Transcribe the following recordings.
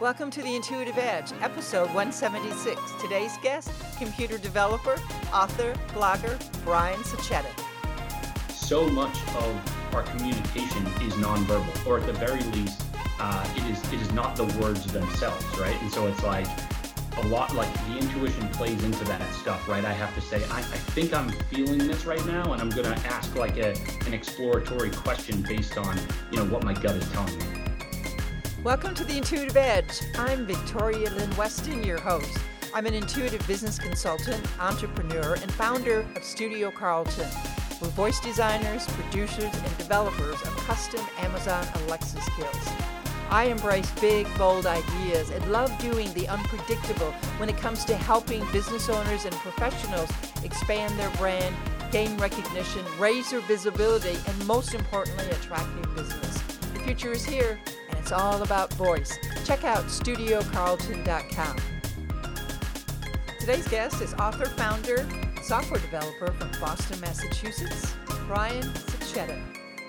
Welcome to the Intuitive Edge, episode 176. Today's guest, computer developer, author, blogger, Brian Sachetta. So much of our communication is nonverbal, or at the very least, uh, it is it is not the words themselves, right? And so it's like a lot like the intuition plays into that stuff, right? I have to say, I, I think I'm feeling this right now, and I'm gonna ask like a, an exploratory question based on you know what my gut is telling me. Welcome to the Intuitive Edge. I'm Victoria Lynn Weston, your host. I'm an intuitive business consultant, entrepreneur, and founder of Studio Carlton. We're voice designers, producers, and developers of custom Amazon Alexa skills. I embrace big, bold ideas and love doing the unpredictable when it comes to helping business owners and professionals expand their brand, gain recognition, raise their visibility, and most importantly, attract new business. The future is here it's all about voice. Check out studiocarlton.com. Today's guest is author, founder, software developer from Boston, Massachusetts, Brian Sachetta.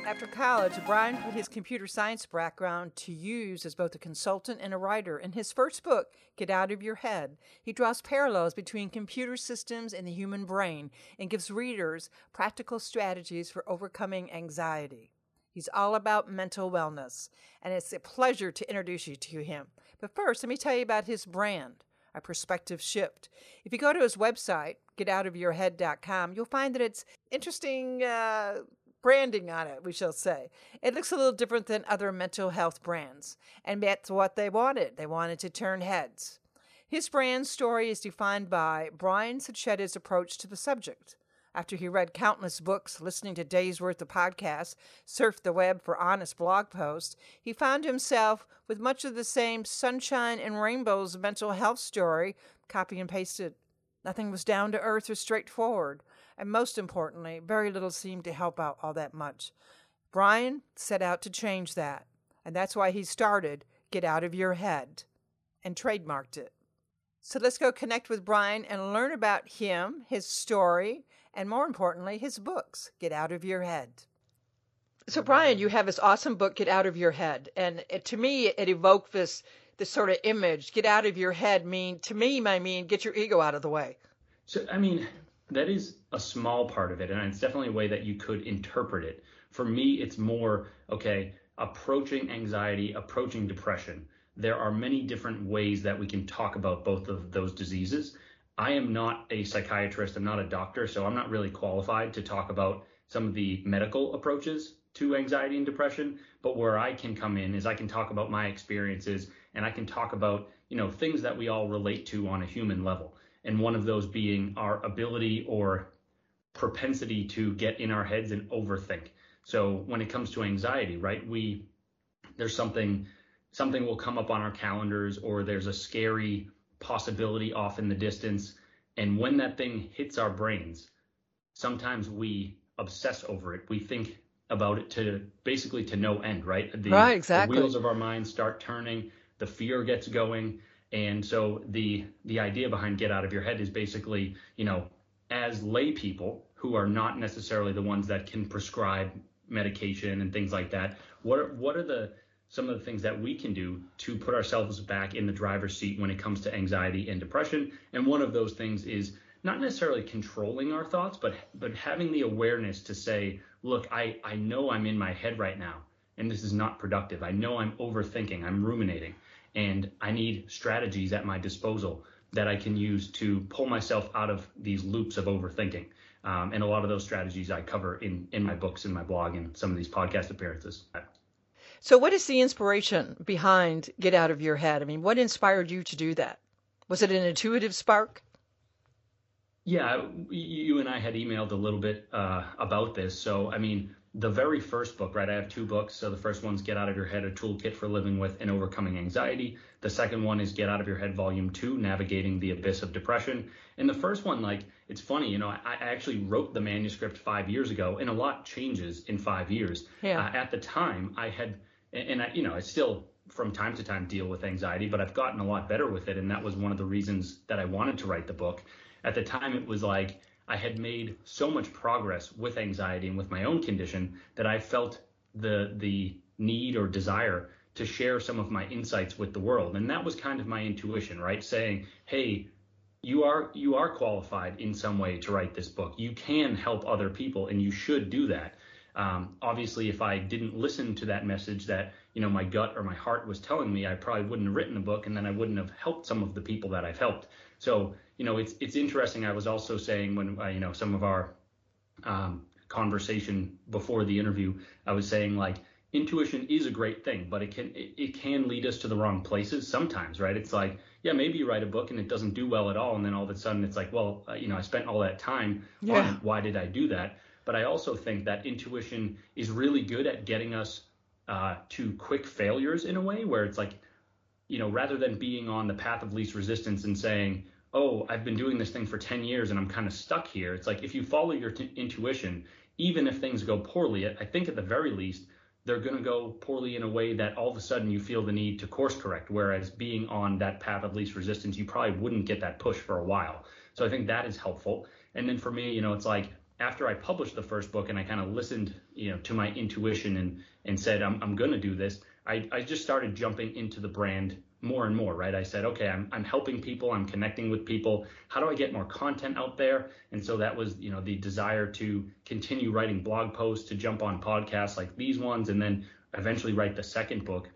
After college, Brian put his computer science background to use as both a consultant and a writer. In his first book, Get Out of Your Head, he draws parallels between computer systems and the human brain and gives readers practical strategies for overcoming anxiety. He's all about mental wellness, and it's a pleasure to introduce you to him. But first, let me tell you about his brand, A Perspective Shift. If you go to his website, getoutofyourhead.com, you'll find that it's interesting uh, branding on it, we shall say. It looks a little different than other mental health brands, and that's what they wanted. They wanted to turn heads. His brand story is defined by Brian Sachetta's approach to the subject after he read countless books, listening to days worth of podcasts, surfed the web for honest blog posts, he found himself with much of the same sunshine and rainbows mental health story, copy and pasted. Nothing was down to earth or straightforward, and most importantly, very little seemed to help out all that much. Brian set out to change that, and that's why he started Get Out of Your Head and trademarked it. So let's go connect with Brian and learn about him, his story, and more importantly, his books, Get Out of Your Head. So, Brian, you have this awesome book, Get Out of Your Head. And it, to me, it evoked this, this sort of image. Get out of your head mean, to me, my mean, get your ego out of the way. So, I mean, that is a small part of it. And it's definitely a way that you could interpret it. For me, it's more, okay, approaching anxiety, approaching depression. There are many different ways that we can talk about both of those diseases. I am not a psychiatrist, I'm not a doctor, so I'm not really qualified to talk about some of the medical approaches to anxiety and depression. But where I can come in is I can talk about my experiences and I can talk about, you know, things that we all relate to on a human level. And one of those being our ability or propensity to get in our heads and overthink. So when it comes to anxiety, right, we there's something something will come up on our calendars or there's a scary possibility off in the distance. And when that thing hits our brains, sometimes we obsess over it. We think about it to basically to no end, right? The, right, exactly. The wheels of our minds start turning, the fear gets going. And so the the idea behind get out of your head is basically, you know, as lay people who are not necessarily the ones that can prescribe medication and things like that, what are, what are the some of the things that we can do to put ourselves back in the driver's seat when it comes to anxiety and depression. And one of those things is not necessarily controlling our thoughts, but but having the awareness to say, look, I, I know I'm in my head right now and this is not productive. I know I'm overthinking, I'm ruminating, and I need strategies at my disposal that I can use to pull myself out of these loops of overthinking. Um, and a lot of those strategies I cover in, in my books, in my blog, and some of these podcast appearances. So, what is the inspiration behind Get Out of Your Head? I mean, what inspired you to do that? Was it an intuitive spark? Yeah, you and I had emailed a little bit uh, about this. So, I mean, the very first book, right? I have two books. So, the first one's Get Out of Your Head, a toolkit for living with and overcoming anxiety. The second one is Get Out of Your Head, Volume Two, Navigating the Abyss of Depression. And the first one, like, it's funny, you know, I, I actually wrote the manuscript five years ago, and a lot changes in five years. Yeah. Uh, at the time, I had and, and I, you know, I still from time to time deal with anxiety, but I've gotten a lot better with it, and that was one of the reasons that I wanted to write the book. At the time, it was like I had made so much progress with anxiety and with my own condition that I felt the the need or desire to share some of my insights with the world. And that was kind of my intuition, right? Saying, hey, you are you are qualified in some way to write this book. You can help other people, and you should do that. Um, obviously, if I didn't listen to that message that you know my gut or my heart was telling me, I probably wouldn't have written the book, and then I wouldn't have helped some of the people that I've helped. So you know, it's it's interesting. I was also saying when uh, you know some of our um, conversation before the interview, I was saying like intuition is a great thing, but it can it, it can lead us to the wrong places sometimes, right? It's like yeah, maybe you write a book and it doesn't do well at all, and then all of a sudden it's like, well, uh, you know, I spent all that time yeah. on why did I do that? But I also think that intuition is really good at getting us uh, to quick failures in a way where it's like, you know, rather than being on the path of least resistance and saying, oh, I've been doing this thing for 10 years and I'm kind of stuck here. It's like if you follow your t- intuition, even if things go poorly, I think at the very least, they're going to go poorly in a way that all of a sudden you feel the need to course correct. Whereas being on that path of least resistance, you probably wouldn't get that push for a while. So I think that is helpful. And then for me, you know, it's like after I published the first book and I kind of listened, you know, to my intuition and and said I'm I'm going to do this, I I just started jumping into the brand more and more, right? I said, okay, I'm, I'm helping people, I'm connecting with people. How do I get more content out there? And so that was, you know, the desire to continue writing blog posts, to jump on podcasts like these ones, and then eventually write the second book.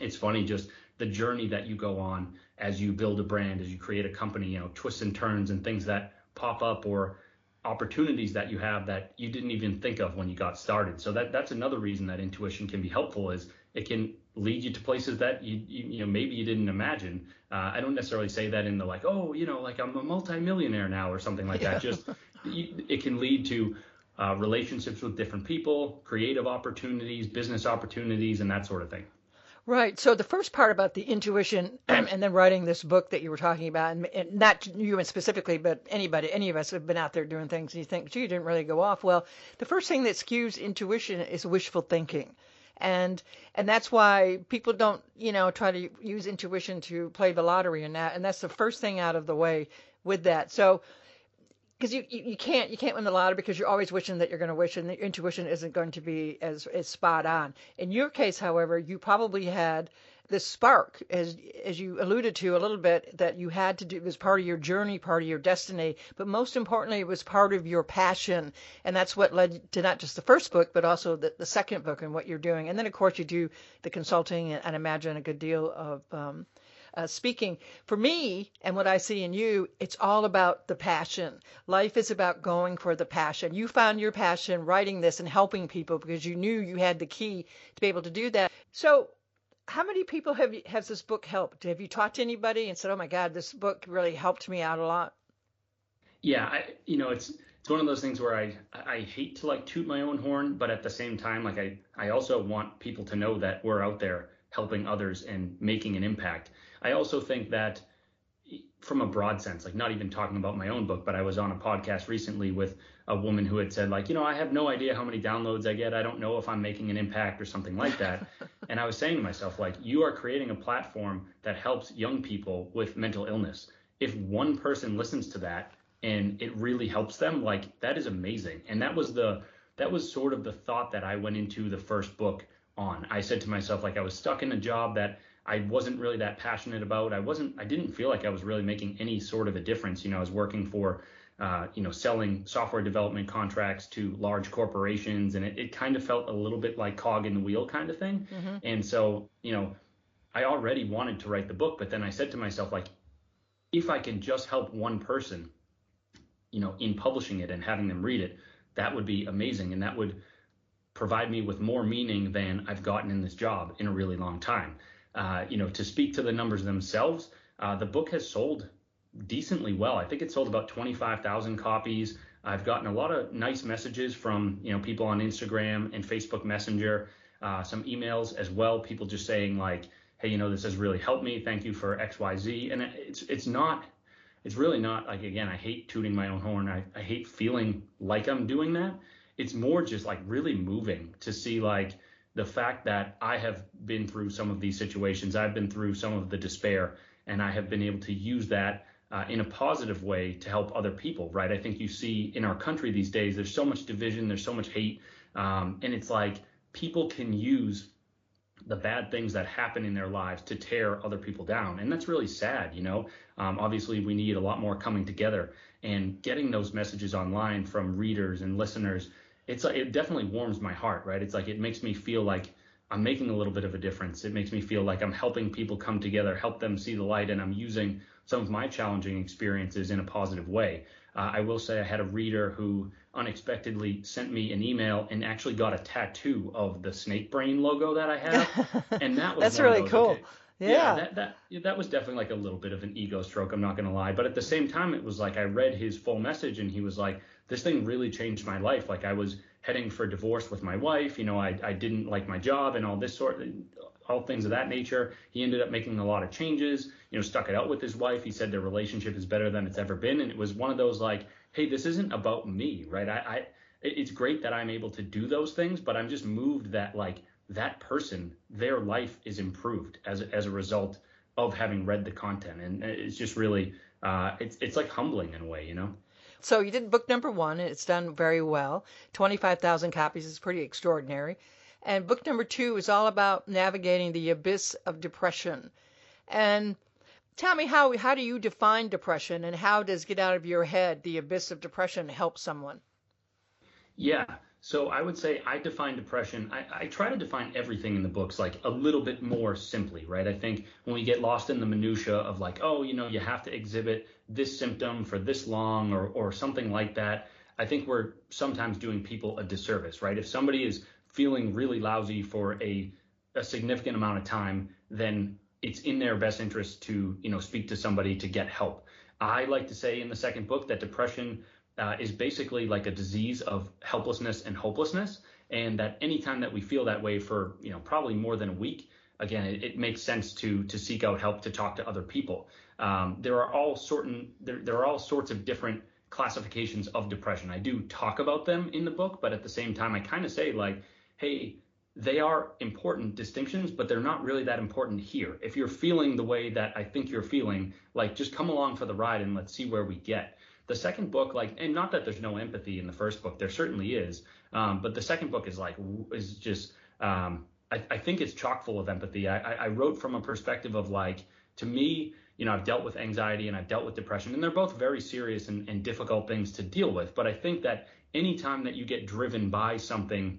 It's funny, just the journey that you go on as you build a brand, as you create a company, you know, twists and turns and things that pop up or opportunities that you have that you didn't even think of when you got started. So that that's another reason that intuition can be helpful is it can lead you to places that you you, you know maybe you didn't imagine. Uh, I don't necessarily say that in the like oh you know like I'm a multimillionaire now or something like yeah. that. Just you, it can lead to uh, relationships with different people, creative opportunities, business opportunities, and that sort of thing. Right. So the first part about the intuition and then writing this book that you were talking about, and, not you specifically, but anybody, any of us have been out there doing things and you think, gee, you didn't really go off. Well, the first thing that skews intuition is wishful thinking. And and that's why people don't, you know, try to use intuition to play the lottery and that and that's the first thing out of the way with that. So because you, you, you can't you can't win the lottery because you're always wishing that you're going to wish and the intuition isn't going to be as as spot on. In your case, however, you probably had this spark as as you alluded to a little bit that you had to do it was part of your journey part of your destiny but most importantly it was part of your passion and that's what led to not just the first book but also the, the second book and what you're doing and then of course you do the consulting and, and imagine a good deal of um, uh, speaking. For me, and what I see in you, it's all about the passion. Life is about going for the passion. You found your passion writing this and helping people because you knew you had the key to be able to do that. So, how many people have you, has this book helped? Have you talked to anybody and said, "Oh my God, this book really helped me out a lot"? Yeah, I, you know, it's it's one of those things where I I hate to like toot my own horn, but at the same time, like I I also want people to know that we're out there helping others and making an impact. I also think that from a broad sense, like not even talking about my own book, but I was on a podcast recently with a woman who had said, like, you know, I have no idea how many downloads I get. I don't know if I'm making an impact or something like that. and I was saying to myself, like, you are creating a platform that helps young people with mental illness. If one person listens to that and it really helps them, like, that is amazing. And that was the, that was sort of the thought that I went into the first book on. I said to myself, like, I was stuck in a job that I wasn't really that passionate about. I wasn't. I didn't feel like I was really making any sort of a difference. You know, I was working for, uh, you know, selling software development contracts to large corporations, and it, it kind of felt a little bit like cog in the wheel kind of thing. Mm-hmm. And so, you know, I already wanted to write the book, but then I said to myself, like, if I can just help one person, you know, in publishing it and having them read it, that would be amazing, and that would provide me with more meaning than I've gotten in this job in a really long time. Uh, you know, to speak to the numbers themselves, uh, the book has sold decently well. I think it sold about 25,000 copies. I've gotten a lot of nice messages from you know people on Instagram and Facebook Messenger, uh, some emails as well. People just saying like, hey, you know, this has really helped me. Thank you for X, Y, Z. And it's it's not, it's really not like again. I hate tooting my own horn. I, I hate feeling like I'm doing that. It's more just like really moving to see like the fact that I have been through some of these situations, I've been through some of the despair, and I have been able to use that uh, in a positive way to help other people, right? I think you see in our country these days, there's so much division, there's so much hate, um, and it's like people can use the bad things that happen in their lives to tear other people down. And that's really sad, you know. Um, obviously, we need a lot more coming together and getting those messages online from readers and listeners. It's like, it definitely warms my heart, right? It's like it makes me feel like I'm making a little bit of a difference. It makes me feel like I'm helping people come together, help them see the light, and I'm using some of my challenging experiences in a positive way. Uh, I will say I had a reader who unexpectedly sent me an email and actually got a tattoo of the snake brain logo that I have, and that was that's really cool. Okay. Yeah. yeah, that that that was definitely like a little bit of an ego stroke. I'm not gonna lie, but at the same time, it was like I read his full message and he was like, "This thing really changed my life. Like I was heading for divorce with my wife. You know, I I didn't like my job and all this sort, of all things of that nature. He ended up making a lot of changes. You know, stuck it out with his wife. He said their relationship is better than it's ever been, and it was one of those like hey, this isn't about me, right? I, I it's great that I'm able to do those things, but I'm just moved that like that person, their life is improved as as a result of having read the content, and it's just really uh, it's it's like humbling in a way, you know. So you did book number one, and it's done very well. Twenty five thousand copies is pretty extraordinary. And book number two is all about navigating the abyss of depression. And tell me how how do you define depression and how does get out of your head the abyss of depression help someone yeah so i would say i define depression I, I, try to define everything in the books like a little bit more simply right i think when we get lost in the minutia of like oh you know you have to exhibit this symptom for this long or or something like that i think we're sometimes doing people a disservice right if somebody is feeling really lousy for a a significant amount of time then it's in their best interest to you know speak to somebody to get help. I like to say in the second book that depression uh, is basically like a disease of helplessness and hopelessness, and that anytime that we feel that way for you know probably more than a week, again it, it makes sense to to seek out help to talk to other people. Um, there are all certain there, there are all sorts of different classifications of depression. I do talk about them in the book, but at the same time I kind of say like, hey, they are important distinctions, but they're not really that important here. If you're feeling the way that I think you're feeling, like just come along for the ride and let's see where we get. The second book, like, and not that there's no empathy in the first book, there certainly is, um, but the second book is like is just um, I, I, think it's chock full of empathy. I, I wrote from a perspective of like to me, you know, I've dealt with anxiety and I've dealt with depression, and they're both very serious and, and difficult things to deal with. But I think that anytime that you get driven by something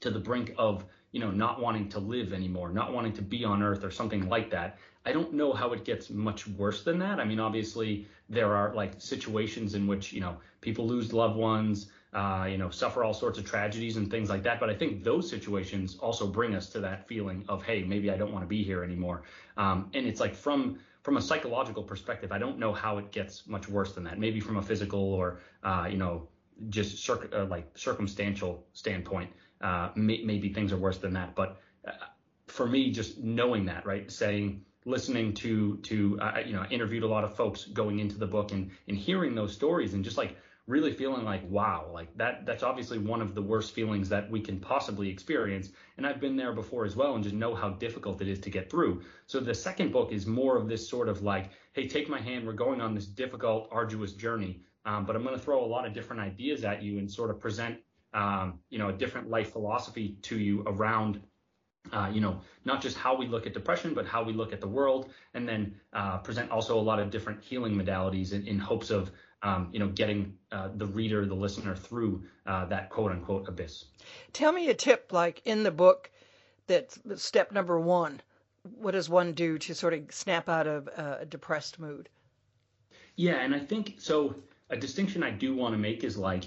to the brink of you know not wanting to live anymore not wanting to be on earth or something like that i don't know how it gets much worse than that. I mean obviously there are like situations in which you know people lose loved ones uh, you know suffer all sorts of tragedies and things like that. But i think those situations also bring us to that feeling of hey maybe i don't want to be here anymore. Um, and it's like from from a psychological perspective i don't know how it gets much worse than that. Maybe from a physical or uh, you know just uh, like circumstantial standpoint uh, may, maybe things are worse than that. But uh, for me, just knowing that, right, saying, listening to to uh, you know, interviewed a lot of folks going into the book and and hearing those stories and just like really feeling like wow like that that's obviously one of the worst feelings that we can possibly experience. And i've been there before as well and just know how difficult it is to get through. So the second book is more of this sort of like hey take my hand we're going on this difficult arduous journey. Um, but i'm going to throw a lot of different ideas at you and sort of present um, you know, a different life philosophy to you around, uh, you know, not just how we look at depression, but how we look at the world, and then uh, present also a lot of different healing modalities in, in hopes of, um, you know, getting uh, the reader, the listener through uh, that quote unquote abyss. Tell me a tip, like in the book, that's step number one. What does one do to sort of snap out of a depressed mood? Yeah, and I think so. A distinction I do want to make is like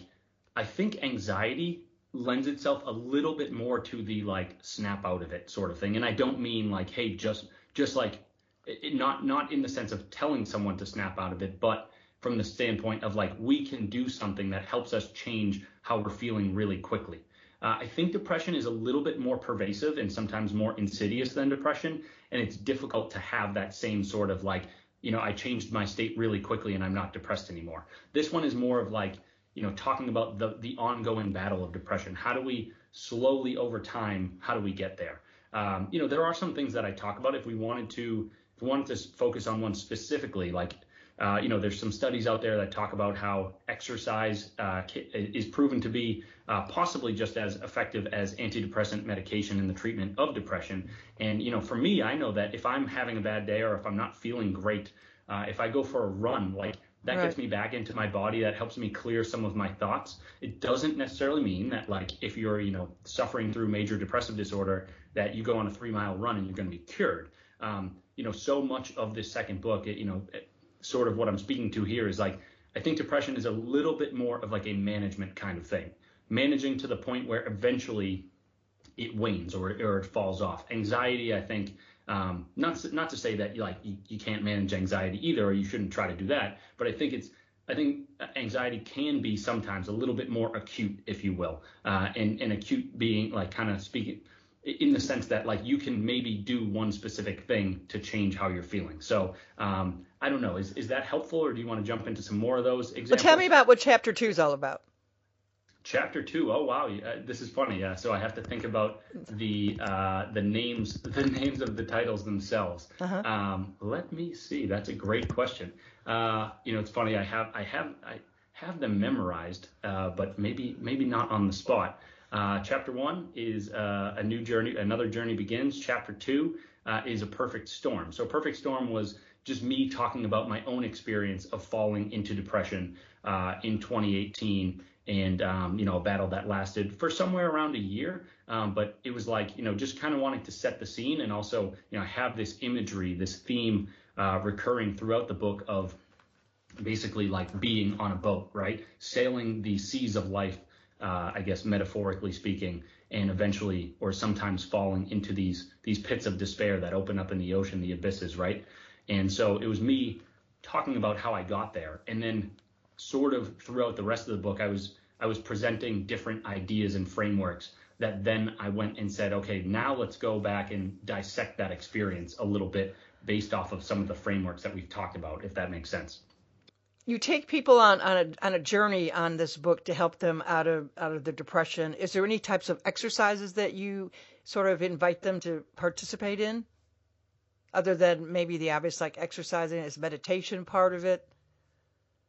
I think anxiety lends itself a little bit more to the like snap out of it sort of thing. And I don't mean like, hey, just just like it, not not in the sense of telling someone to snap out of it, but from the standpoint of like we can do something that helps us change how we're feeling really quickly. Uh, I think depression is a little bit more pervasive and sometimes more insidious than depression, and it's difficult to have that same sort of like, you know, I changed my state really quickly and I'm not depressed anymore. This one is more of like you know, talking about the, the ongoing battle of depression. How do we slowly over time, how do we get there? Um, you know, there are some things that I talk about if we wanted to, if we wanted to focus on one specifically, like uh, you know, there's some studies out there that talk about how exercise uh, is proven to be uh, possibly just as effective as antidepressant medication in the treatment of depression. And you know, for me, I know that if I'm having a bad day or if I'm not feeling great, uh, if I go for a run, like that right. gets me back into my body that helps me clear some of my thoughts. It doesn't necessarily mean that like if you're you know suffering through major depressive disorder that you go on a three mile run and you're going to be cured. Um, you know so much of this second book it, you know it, sort of what i'm speaking to here is like i think depression is a little bit more of like a management kind of thing. Managing to the point where eventually it wanes or, or it falls off. Anxiety i think um, not to, not to say that like you, you can't manage anxiety either, or you shouldn't try to do that. But I think it's I think anxiety can be sometimes a little bit more acute, if you will, uh, and, and acute being like kind of speaking in the sense that like you can maybe do one specific thing to change how you're feeling. So um, I don't know, is is that helpful, or do you want to jump into some more of those examples? Well, tell me about what chapter two is all about. Chapter two. Oh wow, uh, this is funny. Yeah, so I have to think about the uh, the names the names of the titles themselves. Uh-huh. Um, let me see. That's a great question. Uh, you know, it's funny. I have I have I have them memorized, uh, but maybe maybe not on the spot. Uh, chapter one is uh, a new journey. Another journey begins. Chapter two is a perfect storm. So perfect storm was just me talking about my own experience of falling into depression in 2018 and um, you know a battle that lasted for somewhere around a year. Um, but it was like you know just kind of wanting to set the scene and also you know have this imagery this theme uh, recurring throughout the book of basically like being on a boat right? Sailing the seas of life uh, i guess metaphorically speaking and eventually or sometimes falling into these these pits of despair that open up in the ocean the abysses right? And so it was me talking about how i got there and then sort of throughout the rest of the book, I was I was presenting different ideas and frameworks that then I went and said, okay, now let's go back and dissect that experience a little bit based off of some of the frameworks that we've talked about, if that makes sense. You take people on, on a on a journey on this book to help them out of out of the depression. Is there any types of exercises that you sort of invite them to participate in? Other than maybe the obvious like exercising is meditation part of it?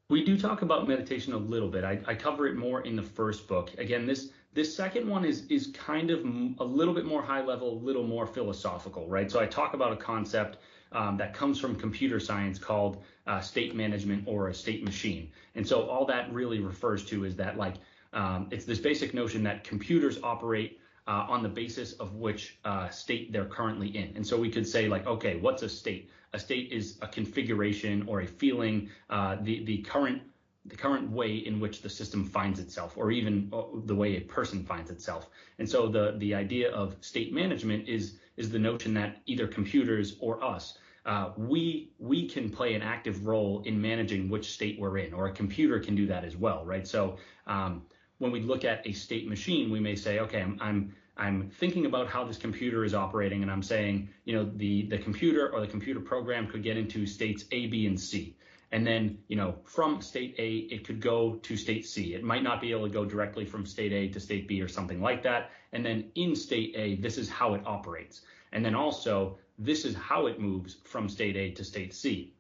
We do talk about meditation a little bit. I, I cover it more in the first book. Again, this this second one is is kind of a little bit more high level, a little more philosophical, right? So I talk about a concept um, that comes from computer science called uh, state management or a state machine. And so all that really refers to is that like um, it's this basic notion that computers operate uh, on the basis of which uh, state they're currently in. And so we could say like, okay, what's a state? A state is a configuration or a feeling, uh, the the current the current way in which the system finds itself, or even uh, the way a person finds itself. And so the the idea of state management is is the notion that either computers or us uh, we we can play an active role in managing which state we're in, or a computer can do that as well, right? So um, when we look at a state machine, we may say, okay, I'm, I'm I'm thinking about how this computer is operating, and I'm saying, you know, the the computer or the computer program could get into states A, B, and C, and then, you know, from state A, it could go to state C. It might not be able to go directly from state A to state B or something like that. And then in state A, this is how it operates, and then also this is how it moves from state A to state C.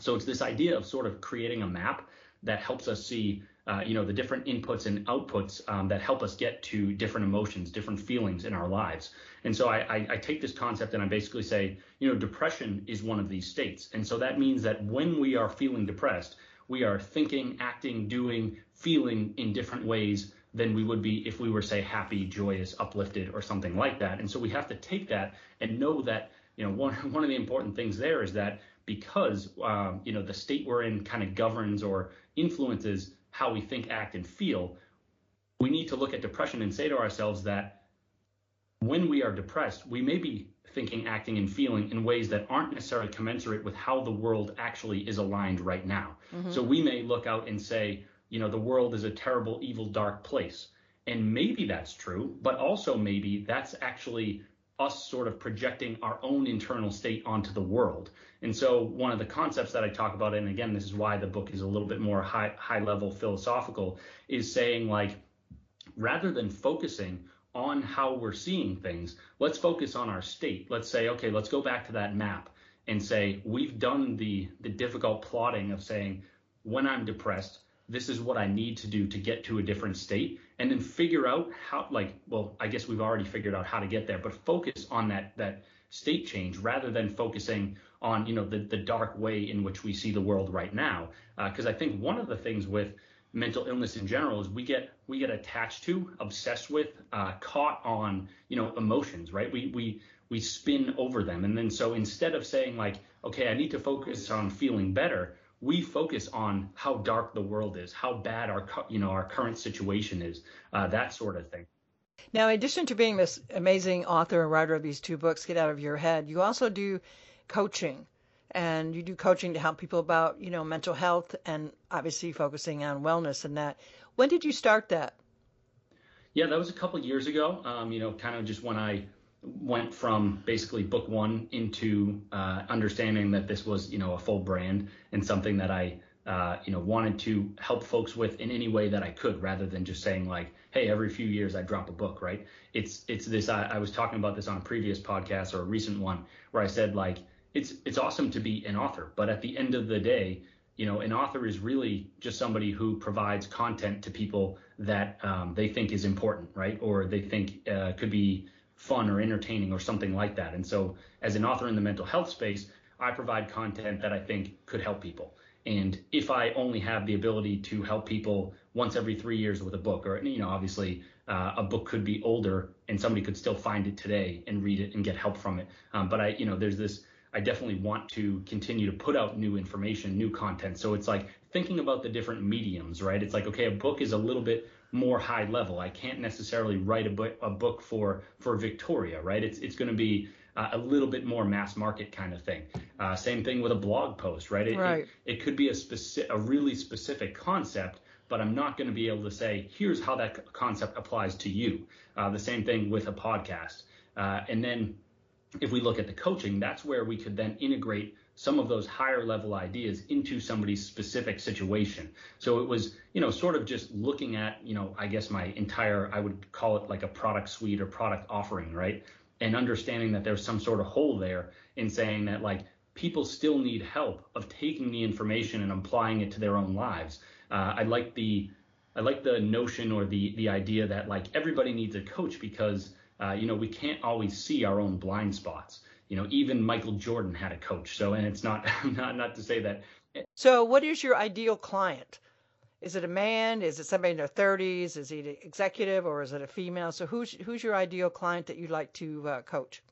So it's this idea of sort of creating a map that helps us see uh, you know the different inputs and outputs um, that help us get to different emotions different feelings in our lives. And so I, I, I, take this concept and i basically say you know depression is one of these states. And so that means that when we are feeling depressed we are thinking acting doing feeling in different ways than we would be if we were say happy joyous uplifted or something like that. And so we have to take that and know that you know one, one of the important things there is that because um, you know the state we're in kind of governs or influences how we think, act, and feel, we need to look at depression and say to ourselves that when we are depressed, we may be thinking, acting, and feeling in ways that aren't necessarily commensurate with how the world actually is aligned right now. Mm-hmm. So we may look out and say, you know, the world is a terrible, evil, dark place. And maybe that's true, but also maybe that's actually us sort of projecting our own internal state onto the world. And so one of the concepts that I talk about, and again, this is why the book is a little bit more high high level philosophical, is saying like rather than focusing on how we're seeing things, let's focus on our state. Let's say, okay, let's go back to that map. and say we've done the the difficult plotting of saying when I'm depressed, this is what I need to do to get to a different state, and then figure out how like well I guess we've already figured out how to get there, but focus on that that state change rather than focusing on you know the the dark way in which we see the world right now because uh, I think one of the things with mental illness in general is we get we get attached to, obsessed with, uh, caught on you know emotions, right? We we we spin over them, and then so instead of saying like, okay, I need to focus on feeling better, we focus on how dark the world is, how bad our you know our current situation is, uh, that sort of thing. Now, in addition to being this amazing author and writer of these two books, Get Out of Your Head, you also do coaching. And you do coaching to help people about you know mental health and obviously focusing on wellness and that. When did you start that? Yeah that was a couple years ago. Um, you know kind of just when i went from basically book one into uh, understanding that this was you know a full brand and something that i uh, you know wanted to help folks with in any way that i could rather than just saying like hey every few years i drop a book right it's it's this I, I was talking about this on a previous podcast or a recent one where i said like it's it's awesome to be an author, but at the end of the day, you know, an author is really just somebody who provides content to people that um, they think is important, right? Or they think uh, could be fun or entertaining or something like that. And so, as an author in the mental health space, I provide content that I think could help people. And if I only have the ability to help people once every three years with a book, or you know, obviously uh, a book could be older and somebody could still find it today and read it and get help from it. Um, but I, you know, there's this I definitely want to continue to put out new information, new content. So it's like thinking about the different mediums, right? It's like, okay, a book is a little bit more high level. I can't necessarily write a book, a book for for Victoria, right? It's it's going to be uh, a little bit more mass market kind of thing. Uh, same thing with a blog post, right? It, right. It, it could be a specific, a really specific concept, but I'm not going to be able to say, here's how that concept applies to you. Uh, the same thing with a podcast. Uh, and then if we look at the coaching, that's where we could then integrate some of those higher level ideas into somebody's specific situation. So it was, you know, sort of just looking at, you know, I guess my entire, I would call it like a product suite or product offering, right? And understanding that there's some sort of hole there in saying that like people still need help of taking the information and applying it to their own lives. Uh, I like the, I like the notion or the the idea that like everybody needs a coach because uh, you know, we can't always see our own blind spots. You know, even Michael Jordan had a coach. So, and it's not not not to say that. So, what is your ideal client? Is it a man? Is it somebody in their 30s? Is he an executive or is it a female? So, who's who's your ideal client that you'd like to uh, coach?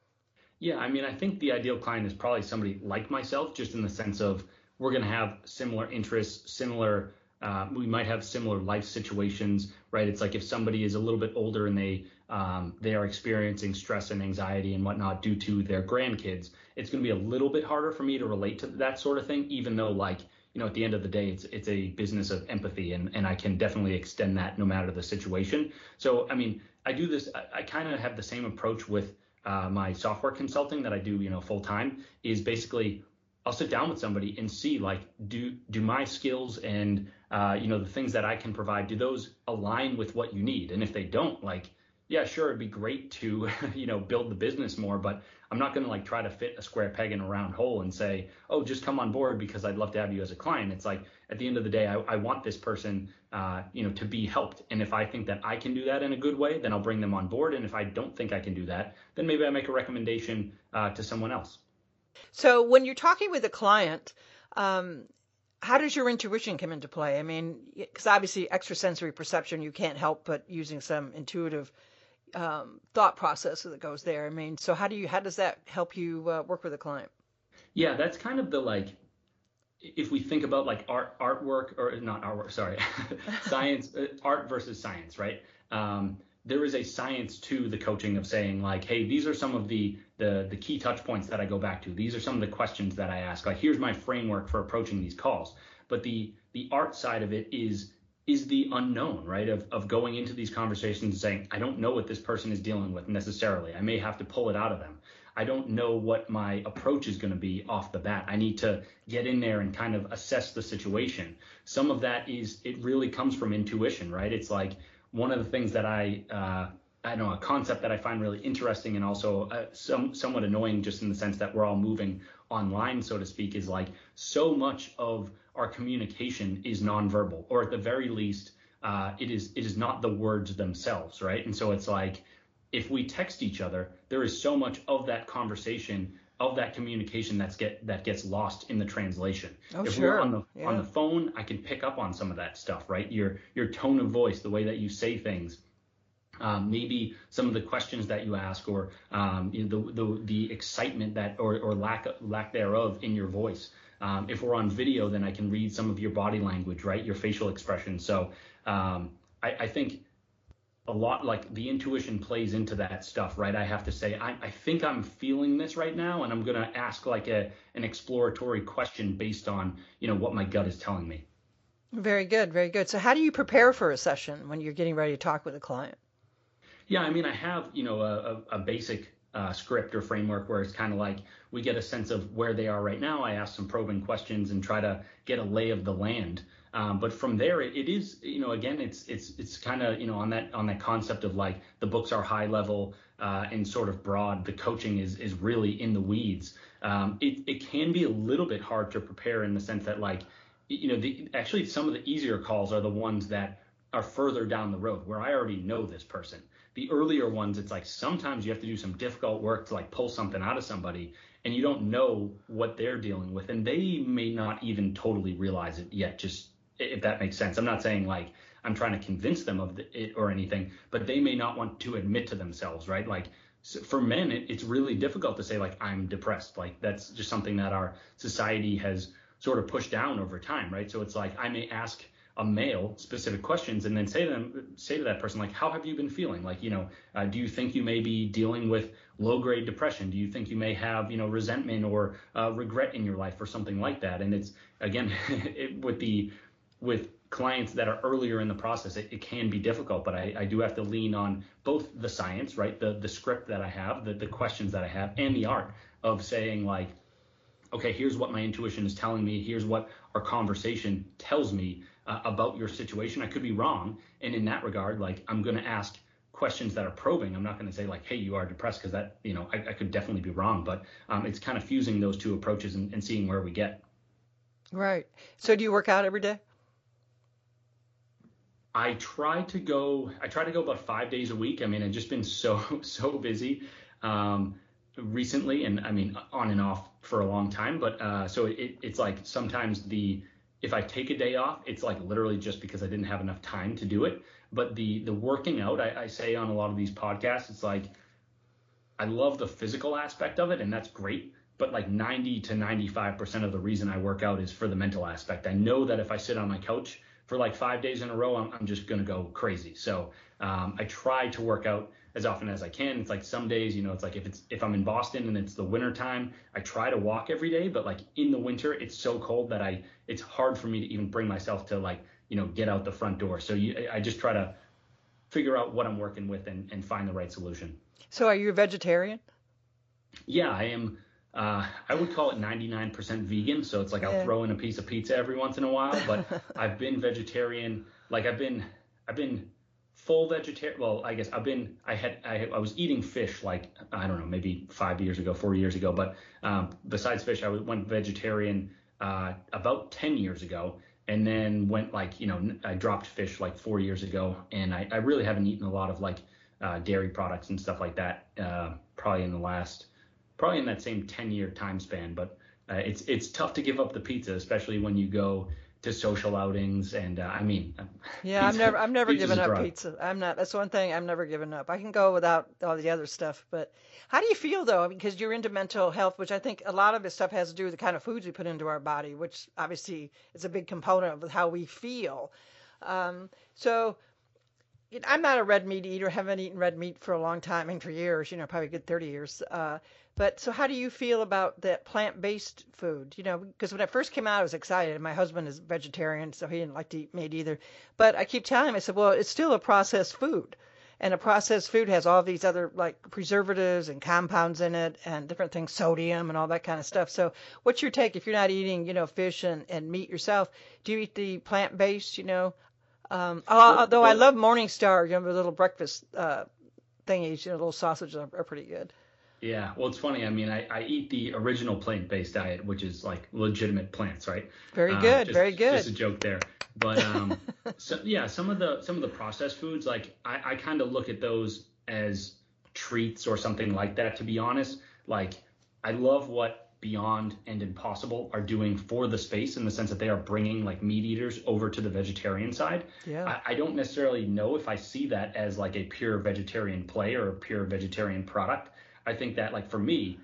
Yeah, I mean, I think the ideal client is probably somebody like myself, just in the sense of we're going to have similar interests, similar. Uh, we might have similar life situations, right? It's like if somebody is a little bit older and they um, they are experiencing stress and anxiety and whatnot due to their grandkids, it's going to be a little bit harder for me to relate to that sort of thing, even though like, you know, at the end of the day, it's it's a business of empathy and, and I can definitely extend that no matter the situation. So, I mean, I do this, I, I kind of have the same approach with uh, my software consulting that I do, you know, full time is basically I'll sit down with somebody and see like do do my skills and uh, you know the things that I can provide do those align with what you need and if they don't like yeah, sure, it'd be great to, you know, build the business more, but I'm not going to like try to fit a square peg in a round hole and say, oh, just come on board because I'd love to have you as a client. It's like at the end of the day, I, I want this person, uh, you know, to be helped. And if I think that I can do that in a good way, then I'll bring them on board. And if I don't think I can do that, then maybe I make a recommendation uh, to someone else. So when you're talking with a client, um, how does your intuition come into play? I mean, because obviously extrasensory perception, you can't help but using some intuitive um, thought process that goes there. I mean, so how do you how does that help you uh, work with a client? Yeah, that's kind of the like if we think about like art artwork or not artwork, sorry, science uh, art versus science, right? Um, there is a science to the coaching of saying like, hey, these are some of the the the key touch points that I go back to. These are some of the questions that I ask. Like, here's my framework for approaching these calls. But the the art side of it is is the unknown, right? Of, of going into these conversations and saying, I don't know what this person is dealing with necessarily. I may have to pull it out of them. I don't know what my approach is going to be off the bat. I need to get in there and kind of assess the situation. Some of that is, it really comes from intuition, right? It's like one of the things that I, uh, I know a concept that I find really interesting and also uh, some somewhat annoying, just in the sense that we're all moving online, so to speak, is like so much of our communication is nonverbal, or at the very least, uh, it is it is not the words themselves, right? And so it's like if we text each other, there is so much of that conversation of that communication that's get that gets lost in the translation. Oh, if sure. we're on the yeah. on the phone, I can pick up on some of that stuff, right? Your your tone of voice, the way that you say things, um, maybe some of the questions that you ask, or um, you know, the, the the excitement that or, or lack lack thereof in your voice. Um, if we're on video, then I can read some of your body language, right? Your facial expression. So um, I, I think a lot like the intuition plays into that stuff, right? I have to say, I, I think I'm feeling this right now, and I'm gonna ask like a an exploratory question based on you know what my gut is telling me. Very good, very good. So how do you prepare for a session when you're getting ready to talk with a client? Yeah, I mean, I have you know a, a, a basic uh, script or framework where it's kind of like we get a sense of where they are right now. I ask some probing questions and try to get a lay of the land. Um, but from there, it, it is, you know, again, it's it's it's kind of, you know, on that on that concept of like the books are high level uh, and sort of broad. The coaching is is really in the weeds. Um, it it can be a little bit hard to prepare in the sense that like, you know, the actually some of the easier calls are the ones that are further down the road where I already know this person. The earlier ones, it's like sometimes you have to do some difficult work to like pull something out of somebody and you don't know what they're dealing with and they may not even totally realize it yet just if that makes sense. I'm not saying like i'm trying to convince them of it or anything but they may not want to admit to themselves right? Like so for men it, it's really difficult to say like i'm depressed. Like that's just something that our society has sort of pushed down over time right? So it's like i may ask a male specific questions and then say to them say to that person like how have you been feeling? Like you know uh, do you think you may be dealing with low grade depression? Do you think you may have you know resentment or uh, regret in your life or something like that? And it's again it, with the with clients that are earlier in the process it, it can be difficult but I, I, do have to lean on both the science right the the script that i have the, the questions that i have and the art of saying like okay here's what my intuition is telling me here's what our conversation tells me uh, about your situation. I could be wrong, and in that regard, like I'm going to ask questions that are probing. I'm not going to say like, "Hey, you are depressed," because that you know I, I, could definitely be wrong. But um, it's kind of fusing those two approaches and, and seeing where we get. Right. So do you work out every day? I try to go. I try to go about five days a week. I mean, I've just been so so busy um, recently, and I mean on and off for a long time. But uh, so it, it's like sometimes the if I take a day off, it's like literally just because I didn't have enough time to do it. But the the working out, I, I say on a lot of these podcasts, it's like I love the physical aspect of it, and that's great. But like 90 to 95% of the reason I work out is for the mental aspect. I know that if I sit on my couch for like five days in a row, I'm, I'm just gonna go crazy. So um, I try to work out as often as I can. It's like some days, you know, it's like if it's if I'm in Boston and it's the winter time, I try to walk every day, but like in the winter, it's so cold that I it's hard for me to even bring myself to like, you know, get out the front door. So you, I just try to figure out what I'm working with and, and find the right solution. So are you a vegetarian? Yeah, I am. Uh, I would call it 99% vegan. So it's like I'll throw in a piece of pizza every once in a while, but I've been vegetarian. Like I've been, I've been full vegetarian. Well, I guess I've been. I had. I, I, was eating fish like I don't know, maybe five years ago, four years ago. But um, besides fish, I went vegetarian uh, about ten years ago, and then went like you know I dropped fish like four years ago, and I, I really haven't eaten a lot of like uh, dairy products and stuff like that. Uh, probably in the last, probably in that same ten year time span. But uh, it's it's tough to give up the pizza, especially when you go to social outings and uh, I mean yeah I'm never I'm never given up pizza. I'm not that's one thing I'm never given up. I can go without all the other stuff but how do you feel though? Because you're into mental health which I think a lot of this stuff has to do with the kind of foods we put into our body which obviously is a big component of how we feel. Um, so I'm not a red meat eater haven't eaten red meat for a long time mean for years you know probably good 30 years uh, but so how do you feel about that plant-based food? You know, because when it first came out, I was excited. My husband is vegetarian, so he didn't like to eat meat either. But I keep telling him, I said, well, it's still a processed food. And a processed food has all these other like preservatives and compounds in it and different things, sodium and all that kind of stuff. So what's your take if you're not eating, you know, fish and, and meat yourself? Do you eat the plant-based, you know? Um, although I love Morningstar, you know, the little breakfast uh, thingies, you know, little sausages are, are pretty good. Yeah, well, it's funny. I mean, I, I eat the original plant-based diet, which is like legitimate plants, right? Very uh, good, just, very good. Just a joke there. But um, so yeah, some of the some of the processed foods, like I, I kind of look at those as treats or something like that. To be honest, like I love what Beyond and Impossible are doing for the space in the sense that they are bringing like meat eaters over to the vegetarian side. Yeah. I, I, don't necessarily know if I see that as like a pure vegetarian play or a pure vegetarian product. I think that like for me,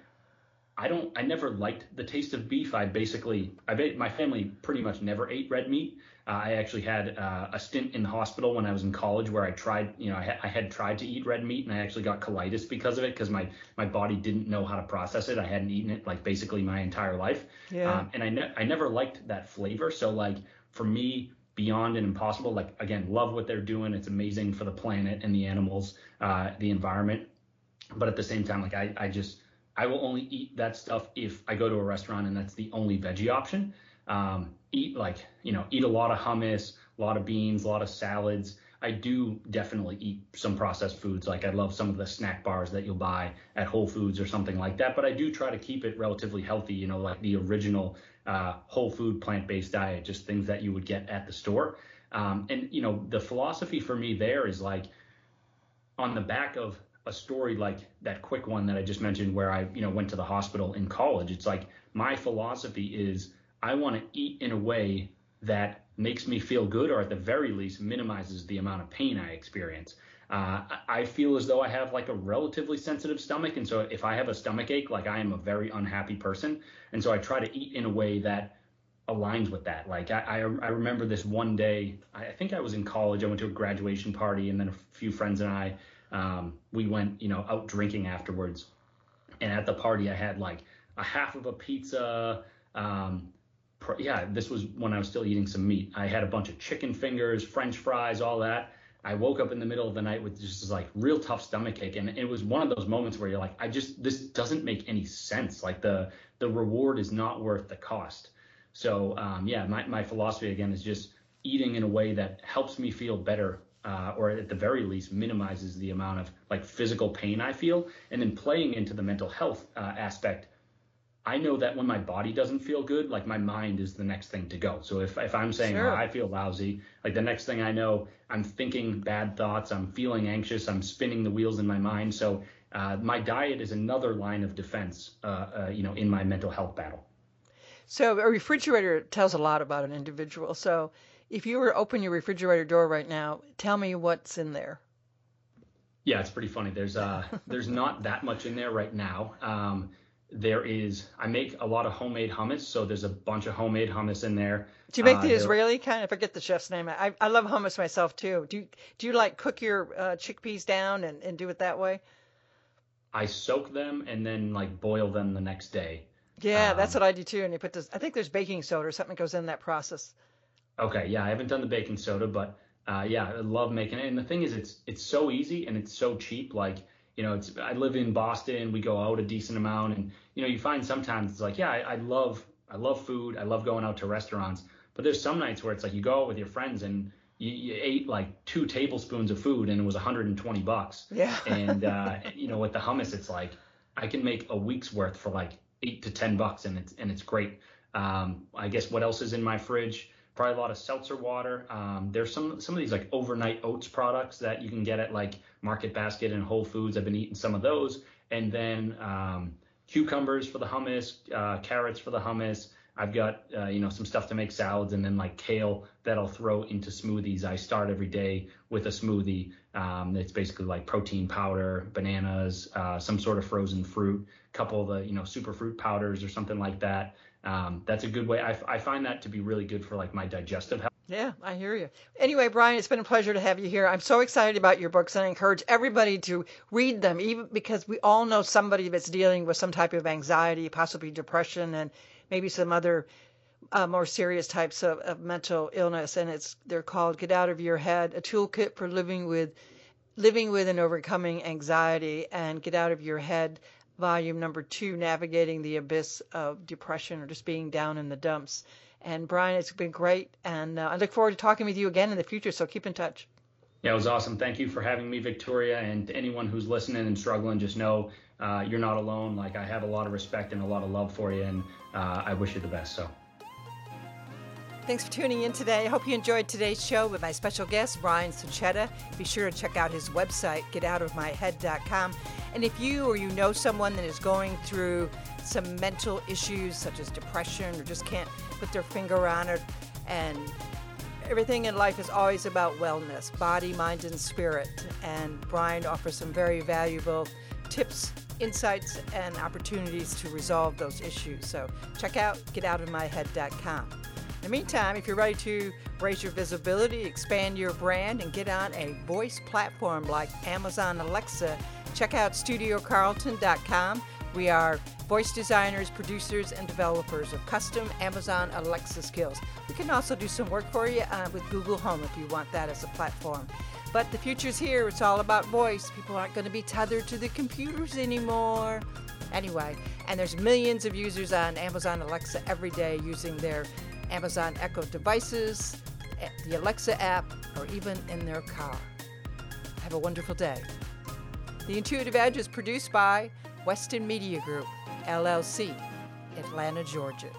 I don't I never liked the taste of beef. I basically I my family pretty much never ate red meat. I actually had uh, a stint in the hospital when I was in college where I tried, you know, I, ha- I had tried to eat red meat and I actually got colitis because of it because my my body didn't know how to process it. I hadn't eaten it like basically my entire life. Yeah. Um, and I ne- I never liked that flavor. So like for me, Beyond and Impossible, like again, love what they're doing. It's amazing for the planet and the animals, uh, the environment. But at the same time, like I I just I will only eat that stuff if I go to a restaurant and that's the only veggie option. Um, eat like you know eat a lot of hummus, a lot of beans, a lot of salads. I do definitely eat some processed foods. Like I love some of the snack bars that you'll buy at Whole Foods or something like that. But I do try to keep it relatively healthy. You know, like the original uh, whole food plant-based diet, just things that you would get at the store. Um, and you know, the philosophy for me there is like on the back of a story like that quick one that I just mentioned, where I you know went to the hospital in college. It's like my philosophy is I want to eat in a way that makes me feel good or at the very least minimizes the amount of pain I experience. Uh, I feel as though I have like a relatively sensitive stomach. And so if I have a stomach ache, like I am a very unhappy person. And so I try to eat in a way that aligns with that. Like I, I, remember this one day, I think I was in college. I went to a graduation party and then a few friends and I, um, we went, you know, out drinking afterwards. And at the party, I had like a half of a pizza, um, yeah, this was when I was still eating some meat. I had a bunch of chicken fingers, French fries, all that. I woke up in the middle of the night with just like real tough stomach ache, and it was one of those moments where you're like, I just this doesn't make any sense. Like the the reward is not worth the cost. So um, yeah, my my philosophy again is just eating in a way that helps me feel better, uh, or at the very least minimizes the amount of like physical pain I feel, and then playing into the mental health uh, aspect I know that when my body doesn't feel good, like my mind is the next thing to go. So if, if I'm saying sure. oh, I feel lousy, like the next thing I know, I'm thinking bad thoughts, I'm feeling anxious, I'm spinning the wheels in my mind. So uh, my diet is another line of defense, uh, uh, you know, in my mental health battle. So a refrigerator tells a lot about an individual. So if you were to open your refrigerator door right now, tell me what's in there. Yeah, it's pretty funny. There's uh, there's not that much in there right now. Um, there is I make a lot of homemade hummus, so there's a bunch of homemade hummus in there. Do you make the uh, Israeli kind? I forget the chef's name. I I love hummus myself too. Do you do you like cook your uh, chickpeas down and, and do it that way? I soak them and then like boil them the next day. Yeah, um, that's what I do too. And you put this. I think there's baking soda or something goes in that process. Okay, yeah, I haven't done the baking soda, but uh, yeah, I love making it. And the thing is, it's it's so easy and it's so cheap. Like you know, it's I live in Boston. We go out a decent amount, and you know, you find sometimes it's like, yeah, I, I love I love food. I love going out to restaurants. But there's some nights where it's like you go out with your friends and you, you ate like two tablespoons of food and it was 120 bucks. Yeah. and uh, you know, with the hummus, it's like I can make a week's worth for like eight to ten bucks, and it's and it's great. Um, I guess what else is in my fridge? probably a lot of seltzer water. Um, there's some some of these like overnight oats products that you can get at like Market Basket and Whole Foods. I've been eating some of those, and then um, cucumbers for the hummus, uh, carrots for the hummus. I've got uh, you know some stuff to make salads, and then like kale that I'll throw into smoothies. I start every day with a smoothie. Um, it's basically like protein powder, bananas, uh, some sort of frozen fruit, couple of the you know super fruit powders or something like that um, that's a good way. I, I find that to be really good for like my digestive health. Yeah, I hear you. Anyway, Brian, it's been a pleasure to have you here. I'm so excited about your books, and I encourage everybody to read them, even because we all know somebody that's dealing with some type of anxiety, possibly depression, and maybe some other uh, more serious types of, of mental illness. And it's they're called "Get Out of Your Head: A Toolkit for Living with Living with and Overcoming Anxiety," and "Get Out of Your Head." volume number two, Navigating the Abyss of Depression or just being down in the dumps. And Brian, it's been great. And uh, I look forward to talking with you again in the future. So keep in touch. Yeah, it was awesome. Thank you for having me, Victoria. And anyone who's listening and struggling, just know uh, you're not alone. Like I have a lot of respect and a lot of love for you, and uh, I wish you the best. So. Thanks for tuning in today. I hope you enjoyed today's show with my special guest, Brian Sachetta. Be sure to check out his website, getoutofmyhead.com. And if you or you know someone that is going through some mental issues such as depression or just can't put their finger on it, and everything in life is always about wellness body, mind, and spirit. And Brian offers some very valuable tips, insights, and opportunities to resolve those issues. So check out getoutofmyhead.com. The meantime, if you're ready to raise your visibility, expand your brand, and get on a voice platform like Amazon Alexa, check out studiocarlton.com. We are voice designers, producers, and developers of custom Amazon Alexa skills. We can also do some work for you uh, with Google Home if you want that as a platform. But the future's here. It's all about voice. People aren't going to be tethered to the computers anymore. Anyway, and there's millions of users on Amazon Alexa every day using their Amazon Echo devices, the Alexa app, or even in their car. Have a wonderful day. The Intuitive Edge is produced by Weston Media Group, LLC, Atlanta, Georgia.